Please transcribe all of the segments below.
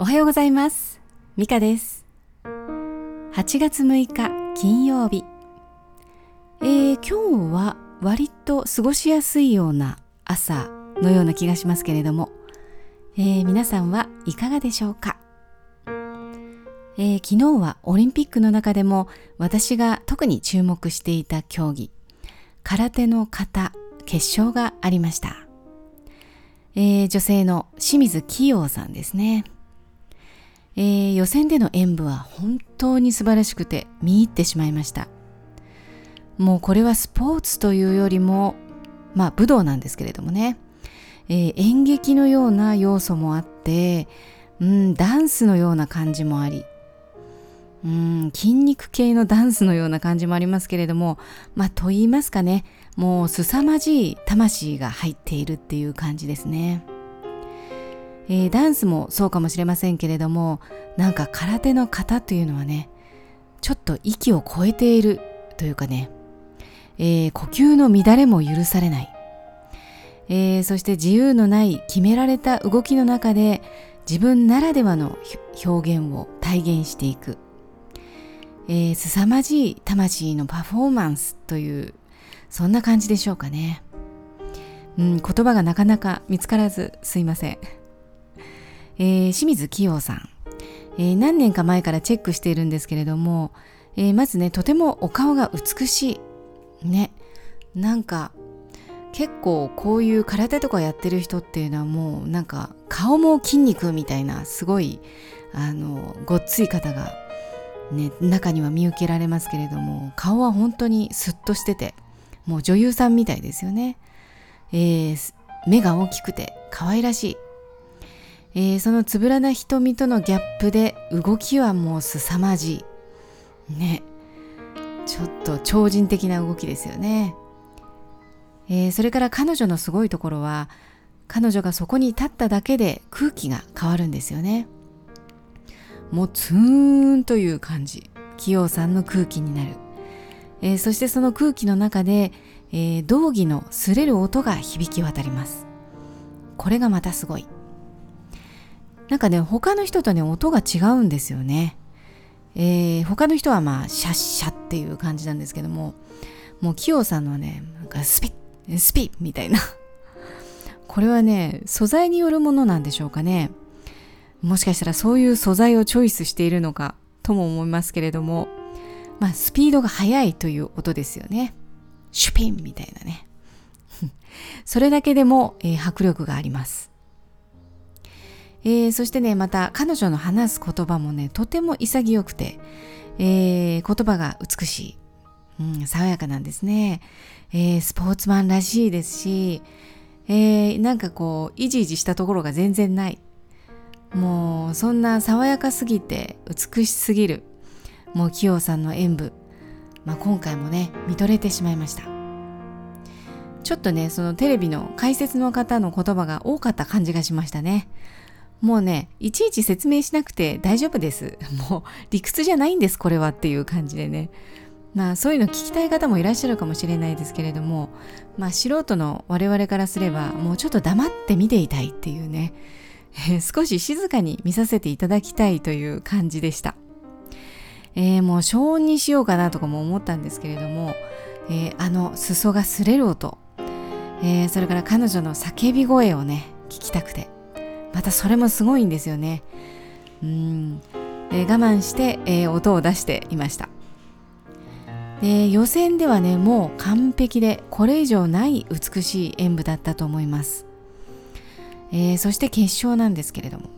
おはようございます。ミカです。8月6日金曜日。えー、今日は割と過ごしやすいような朝のような気がしますけれども、えー皆さんはいかがでしょうか、えー昨日はオリンピックの中でも私が特に注目していた競技、空手の形決勝がありました。えー女性の清水希陽さんですね。えー予選での演舞は本当に素晴らしくて見入ってしまいました。もうこれはスポーツというよりも、まあ武道なんですけれどもね、えー演劇のような要素もあって、うん、ダンスのような感じもあり、うん、筋肉系のダンスのような感じもありますけれども、まあと言いますかね、もう凄まじい魂が入っているっていう感じですね。えーダンスもそうかもしれませんけれどもなんか空手の型というのはねちょっと息を超えているというかね、えー呼吸の乱れも許されない、えーそして自由のない決められた動きの中で自分ならではの表現を体現していく、えー凄まじい魂のパフォーマンスというそんな感じでしょうかね、うん、言葉がなかなか見つからずすいません。えー清水希陽さん、えー何年か前からチェックしているんですけれども、えーまずねとてもお顔が美しい。ね。なんか結構こういう空手とかやってる人っていうのはもうなんか顔も筋肉みたいなすごいあのごっつい方がね中には見受けられますけれども顔は本当にスッとしててもう女優さんみたいですよね、えー目が大きくて可愛らしい。えーそのつぶらな瞳とのギャップで動きはもう凄まじい。ね。ちょっと超人的な動きですよね。えーそれから彼女のすごいところは、彼女がそこに立っただけで空気が変わるんですよね。もうツーンという感じ。器用さんの空気になる。えーそしてその空気の中で、えー道着の擦れる音が響き渡ります。これがまたすごい。なんかね他の人とね音が違うんですよね。えー他の人はまあシャッシャっていう感じなんですけどももうキヨさんのねなんかスピッスピッみたいな。これはね素材によるものなんでしょうかね。もしかしたらそういう素材をチョイスしているのかとも思いますけれどもまあスピードが速いという音ですよね。シュピンみたいなね。それだけでも、えー迫力があります。えーそしてねまた彼女の話す言葉もねとても潔くて、えー言葉が美しい、うん、爽やかなんですね、えースポーツマンらしいですし、えなんかこうイジイジしたところが全然ない。もうそんな爽やかすぎて美しすぎる。もうキヨさんの演舞、まあ、今回もね見とれてしまいました。ちょっとねそのテレビの解説の方の言葉が多かった感じがしましたね。もうね、いちいち説明しなくて大丈夫です。もう理屈じゃないんです、これはっていう感じでね。まあそういうの聞きたい方もいらっしゃるかもしれないですけれども、まあ素人の我々からすれば、もうちょっと黙って見ていたいっていうね、え ー少し静かに見させていただきたいという感じでした。えーもう消音にしようかなとかも思ったんですけれども、えーあの裾が擦れる音、えーそれから彼女の叫び声をね、聞きたくて。またそれもすごいんですよね。うん、え我慢して、えー音を出していました。で予選ではねもう完璧でこれ以上ない美しい演舞だったと思います、えーそして決勝なんですけれども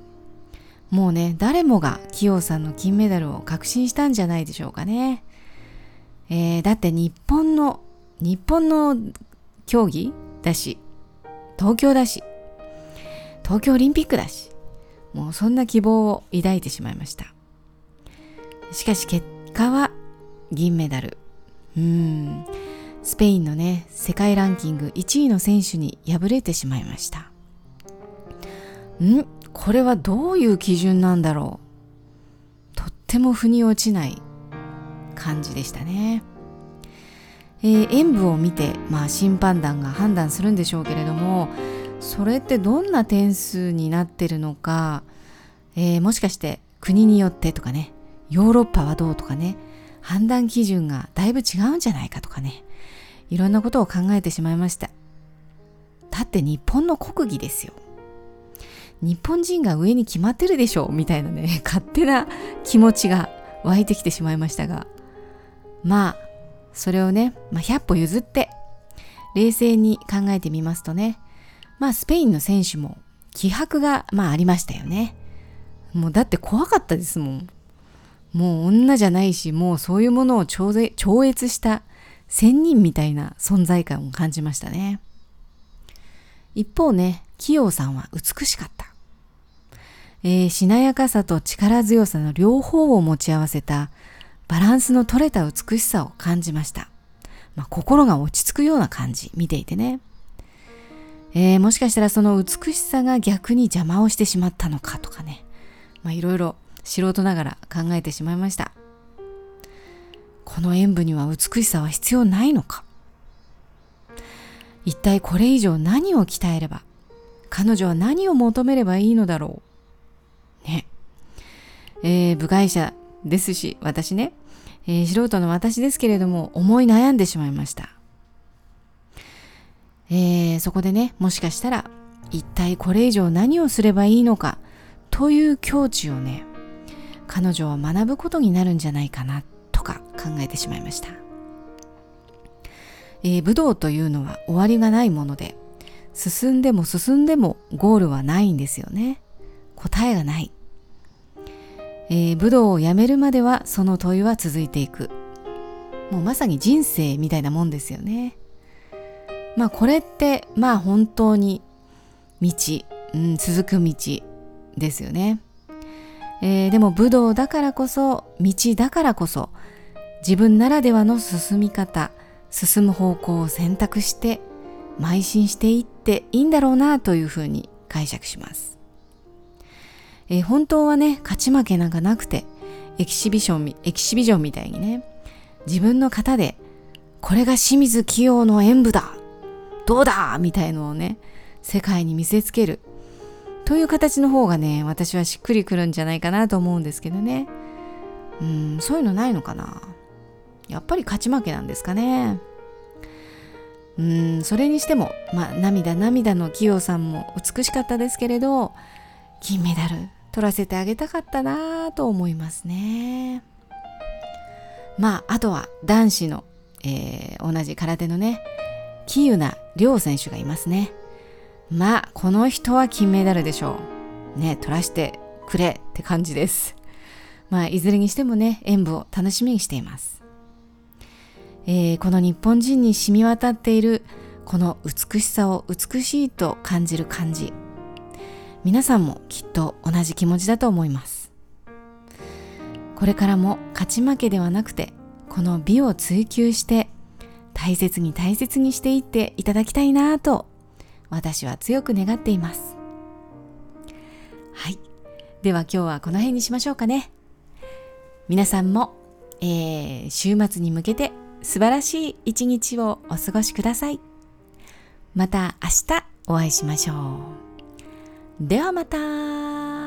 もうね誰もがキヨさんの金メダルを確信したんじゃないでしょうかね、えーだって日本の日本の競技だし東京だし東京オリンピックだしもうそんな希望を抱いてしまいました。しかし結果は銀メダル。うーん。スペインのね世界ランキング1位の選手に敗れてしまいました。ん？これはどういう基準なんだろう？とっても腑に落ちない感じでしたね。えー演舞を見て、まあ、審判団が判断するんでしょうけれどもそれってどんな点数になってるのか、えー、もしかして国によってとかねヨーロッパはどうとかね判断基準がだいぶ違うんじゃないかとかねいろんなことを考えてしまいました。だって日本の国技ですよ。日本人が上に決まってるでしょうみたいなね 勝手な気持ちが湧いてきてしまいましたが。まあそれをね、まあ、100歩譲って冷静に考えてみますとねまあスペインの選手も気迫がまあありましたよねもうだって怖かったですもんもう女じゃないしもうそういうものを超越した仙人みたいな存在感を感じましたね一方ね器用さんは美しかったえー、しなやかさと力強さの両方を持ち合わせたバランスの取れた美しさを感じました。まあ、心が落ち着くような感じ、見ていてね。えー、もしかしたらその美しさが逆に邪魔をしてしまったのかとかね。まあいろいろ素人ながら考えてしまいました。この演舞には美しさは必要ないのか一体これ以上何を鍛えれば彼女は何を求めればいいのだろうね。えー、部外者ですし、私ね、えー、素人の私ですけれども、思い悩んでしまいました。えー、そこでね、もしかしたら、一体これ以上何をすればいいのか、という境地をね、彼女は学ぶことになるんじゃないかな、とか考えてしまいました。えー、武道というのは終わりがないもので、進んでも進んでもゴールはないんですよね。答えがない。えー、武道をやめるまではその問いは続いていく。もうまさに人生みたいなもんですよね。まあこれってまあ本当に道、うん、続く道ですよね。えー、でも武道だからこそ道だからこそ自分ならではの進み方進む方向を選択して邁進していっていいんだろうなというふうに解釈します。えー、本当はね勝ち負けなんかなくてエキシビションエキシビジョンみたいにね自分の型でこれが清水清の演舞だどうだみたいのをね世界に見せつける。という形の方がね私はしっくりくるんじゃないかなと思うんですけどね。うんそういうのないのかな。やっぱり勝ち負けなんですかね。うんそれにしてもまあ涙涙の清さんも美しかったですけれど金メダル取らせてあげたかったなと思いますね。まあ、あとは男子の、えー、同じ空手のね、喜友名亮選手がいますね。まあ、この人は金メダルでしょう。ね、取らしてくれって感じです。まあ、いずれにしてもね、演舞を楽しみにしています。えー、この日本人に染み渡っているこの美しさを美しいと感じる感じ皆さんもきっと同じ気持ちだと思いますこれからも勝ち負けではなくてこの美を追求して大切に大切にしていっていただきたいなと私は強く願っています。はい。では今日はこの辺にしましょうかね。皆さんも、えー、週末に向けて素晴らしい一日をお過ごしください。また明日お会いしましょう。ではまた。